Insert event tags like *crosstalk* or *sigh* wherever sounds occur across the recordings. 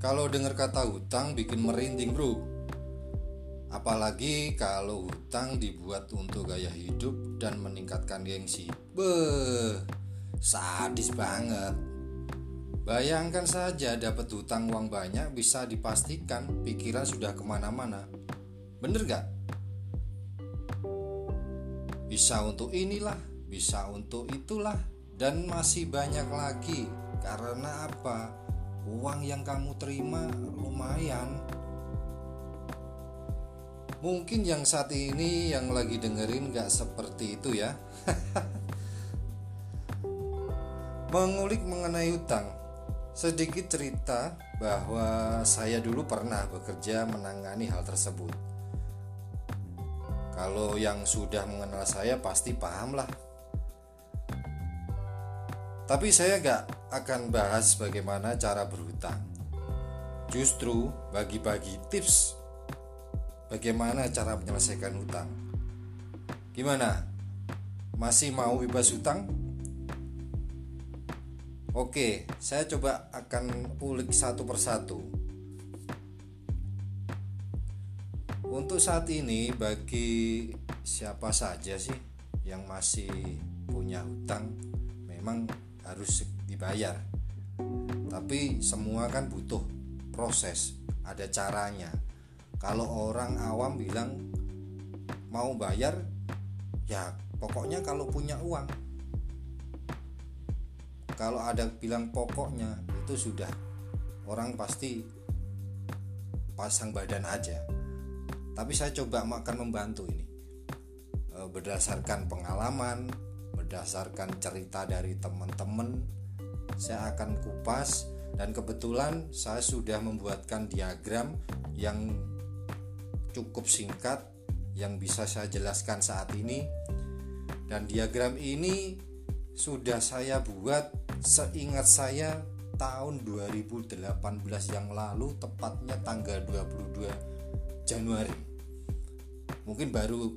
Kalau dengar kata hutang bikin merinding bro. Apalagi kalau hutang dibuat untuk gaya hidup dan meningkatkan gengsi. Beh, sadis banget. Bayangkan saja dapat hutang uang banyak bisa dipastikan pikiran sudah ke mana-mana. Bener gak? Bisa untuk inilah, bisa untuk itulah Dan masih banyak lagi. Karena apa? Uang yang kamu terima lumayan. Mungkin yang saat ini yang lagi dengerin gak seperti itu ya. *laughs* Mengulik mengenai utang. Sedikit cerita bahwa saya dulu pernah bekerja menangani hal tersebut. Kalau yang sudah mengenal saya pasti paham lah Tapi saya gak akan bahas bagaimana cara berhutang Justru bagi-bagi tips bagaimana cara menyelesaikan hutang. Gimana? Masih mau bebas hutang? Oke, saya coba akan ulik satu persatu. Untuk saat ini bagi siapa saja sih yang masih punya hutang memang harus dibayar. Tapi semua kan butuh proses, ada caranya. Kalau orang awam bilang mau bayar ya pokoknya kalau punya uang. Kalau ada bilang pokoknya itu sudah. Orang pasti pasang badan aja. Tapi saya coba akan membantu ini. E, berdasarkan pengalaman berdasarkan cerita dari teman-teman saya akan kupas. Dan kebetulan saya sudah membuatkan diagram yang cukup singkat yang bisa saya jelaskan saat ini. Dan diagram ini sudah saya buat seingat saya tahun 2018 yang lalu tepatnya tanggal 22 Januari. Mungkin baru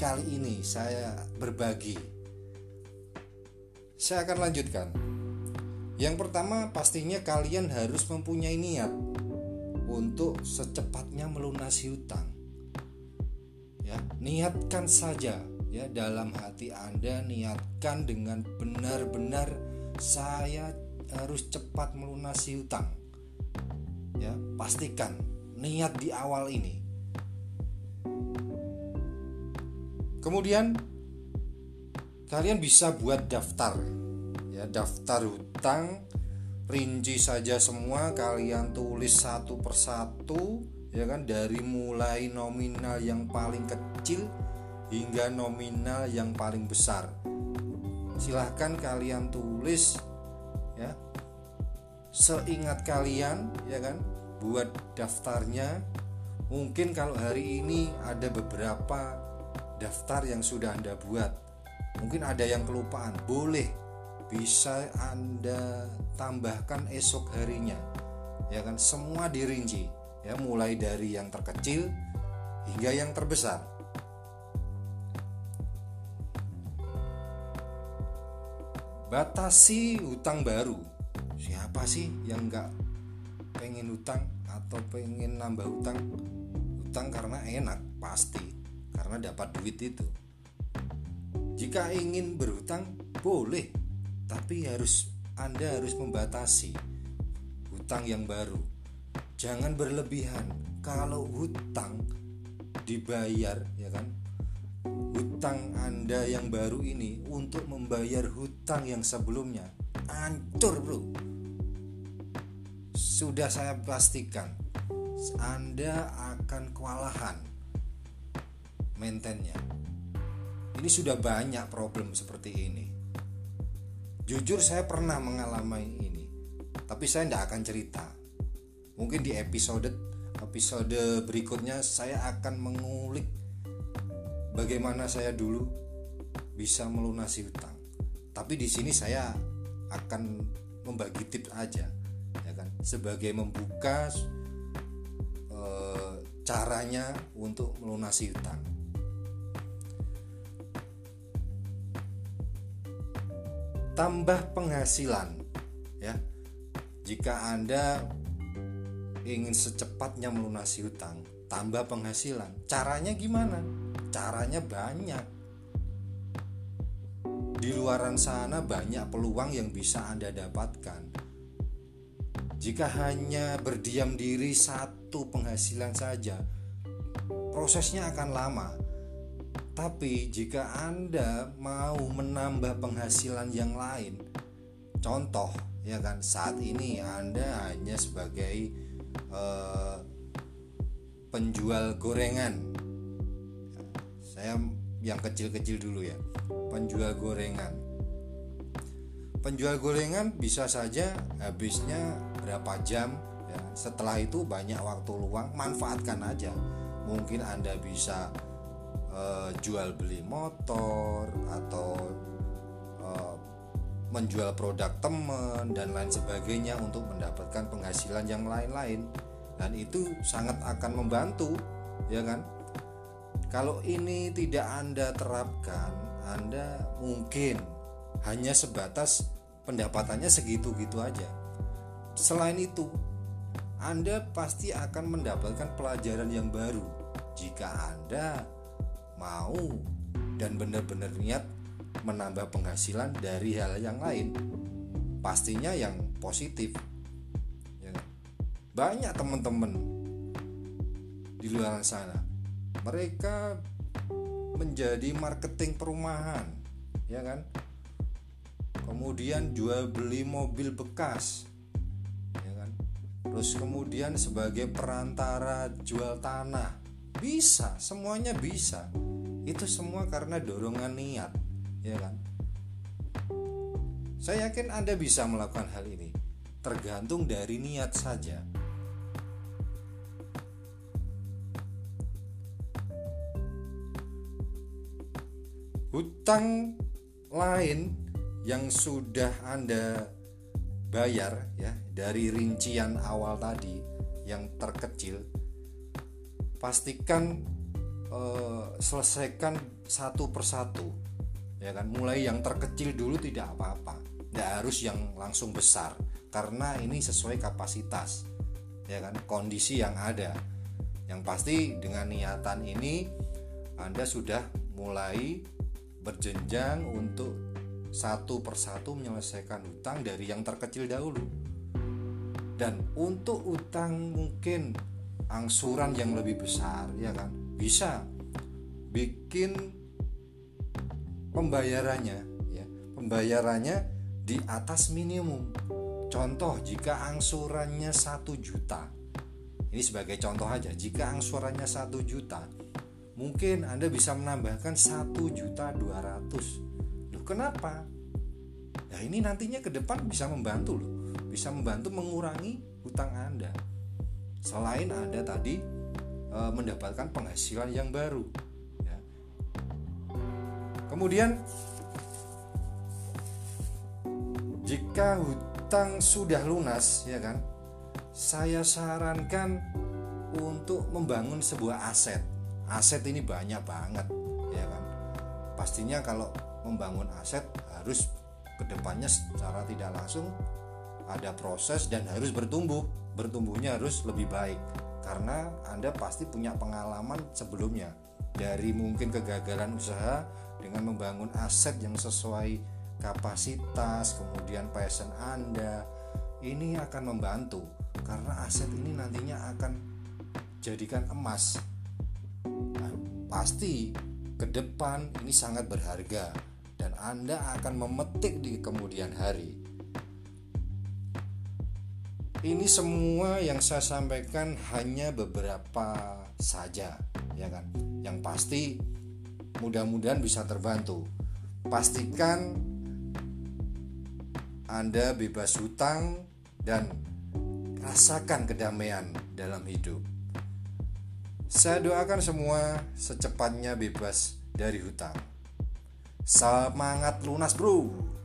kali ini saya berbagi saya akan lanjutkan yang pertama pastinya kalian harus mempunyai niat untuk secepatnya melunasi hutang. Ya, niatkan saja ya dalam hati Anda niatkan dengan benar-benar saya harus cepat melunasi hutang. Ya, pastikan niat di awal ini. Kemudian kalian bisa buat daftar. Ya, daftar hutang rinci saja semua kalian tulis satu persatu ya kan? Dari mulai nominal yang paling kecil hingga nominal yang paling besar. Silahkan kalian tulis ya. Seingat kalian ya kan? Buat daftarnya. Mungkin kalau hari ini ada beberapa daftar yang sudah anda buat mungkin ada yang kelupaan boleh bisa Anda tambahkan esok harinya. Ya kan semua dirinci ya mulai dari yang terkecil hingga yang terbesar. Batasi hutang baru. Siapa sih yang nggak pengen hutang atau pengen nambah hutang? Hutang karena enak pasti, karena dapat duit itu. Jika ingin berhutang, boleh tapi harus Anda harus membatasi hutang yang baru. Jangan berlebihan. Kalau hutang dibayar ya kan? Hutang Anda yang baru ini untuk membayar hutang yang sebelumnya hancur, Bro. Sudah saya pastikan Anda akan kewalahan maintainnya. Ini sudah banyak problem seperti ini Jujur saya pernah mengalami ini, tapi saya tidak akan cerita. Mungkin di episode episode berikutnya saya akan mengulik bagaimana saya dulu bisa melunasi hutang. Tapi di sini saya akan membagi tips aja, ya kan, sebagai membuka e, caranya untuk melunasi hutang. Tambah penghasilan ya jika Anda ingin secepatnya melunasi hutang, tambah penghasilan. Caranya gimana? Caranya banyak. Di luaran sana banyak peluang yang bisa Anda dapatkan. Jika hanya berdiam diri satu penghasilan saja, prosesnya akan lama. Tapi jika Anda mau menambah penghasilan yang lain, contoh ya kan saat ini Anda hanya sebagai uh, penjual gorengan. Saya yang kecil-kecil dulu ya. Penjual gorengan. Penjual gorengan bisa saja habisnya berapa jam ya. Setelah itu banyak waktu luang, manfaatkan aja. Mungkin Anda bisa uh, jual beli motor atau uh, menjual produk teman dan lain sebagainya untuk mendapatkan penghasilan yang lain-lain. Dan itu sangat akan membantu ya kan? Kalau ini tidak Anda terapkan Anda mungkin hanya sebatas pendapatannya segitu-gitu aja. Selain itu Anda pasti akan mendapatkan pelajaran yang baru. Jika Anda mau dan benar-benar niat menambah penghasilan dari hal yang lain pastinya yang positif ya. Kan? banyak teman-teman di luar sana mereka menjadi marketing perumahan ya kan kemudian jual beli mobil bekas ya kan terus kemudian sebagai perantara jual tanah bisa semuanya bisa itu semua karena dorongan niat ya kan? Saya yakin Anda bisa melakukan hal ini, tergantung dari niat saja. Hutang lain yang sudah Anda bayar ya dari rincian awal tadi yang terkecil pastikan eh, selesaikan satu persatu ya kan? Mulai yang terkecil dulu tidak apa-apa tidak harus yang langsung besar karena ini sesuai kapasitas ya kan? Kondisi yang ada. Yang pasti dengan niatan ini Anda sudah mulai berjenjang untuk satu persatu menyelesaikan hutang dari yang terkecil dahulu. Dan untuk utang mungkin angsuran yang lebih besar ya kan bisa bikin pembayarannya ya pembayarannya di atas minimum. Contoh jika angsurannya satu juta ini sebagai contoh aja jika angsurannya satu juta mungkin anda bisa menambahkan satu juta dua ratus. Loh kenapa? Nah ini nantinya ke depan bisa membantu loh bisa membantu mengurangi hutang anda. Selain anda tadi e, mendapatkan penghasilan yang baru Kemudian jika hutang sudah lunas ya kan, saya sarankan untuk membangun sebuah aset. Aset ini banyak banget ya kan. Pastinya kalau membangun aset harus ke depannya secara tidak langsung ada proses dan harus bertumbuh. Bertumbuhnya harus lebih baik karena Anda pasti punya pengalaman sebelumnya. Dari mungkin kegagalan usaha dengan membangun aset yang sesuai kapasitas kemudian passion Anda ini akan membantu. Karena aset ini nantinya akan jadikan emas. Nah, pasti ke depan ini sangat berharga dan Anda akan memetik di kemudian hari ini semua yang saya sampaikan hanya beberapa saja ya kan yang pasti mudah-mudahan bisa terbantu. Pastikan Anda bebas hutang dan rasakan kedamaian dalam hidup. Saya doakan semua secepatnya bebas dari hutang. Semangat lunas, bro!